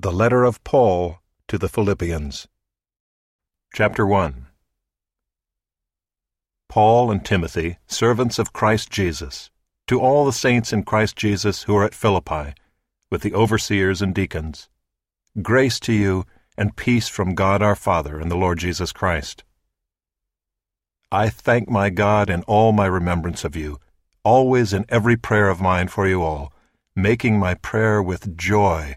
The Letter of Paul to the Philippians. Chapter 1 Paul and Timothy, servants of Christ Jesus, to all the saints in Christ Jesus who are at Philippi, with the overseers and deacons, grace to you and peace from God our Father and the Lord Jesus Christ. I thank my God in all my remembrance of you, always in every prayer of mine for you all, making my prayer with joy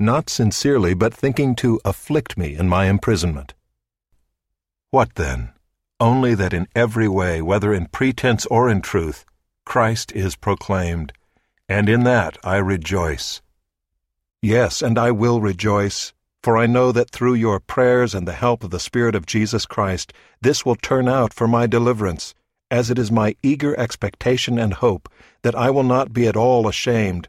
not sincerely, but thinking to afflict me in my imprisonment. What then? Only that in every way, whether in pretense or in truth, Christ is proclaimed, and in that I rejoice. Yes, and I will rejoice, for I know that through your prayers and the help of the Spirit of Jesus Christ, this will turn out for my deliverance, as it is my eager expectation and hope that I will not be at all ashamed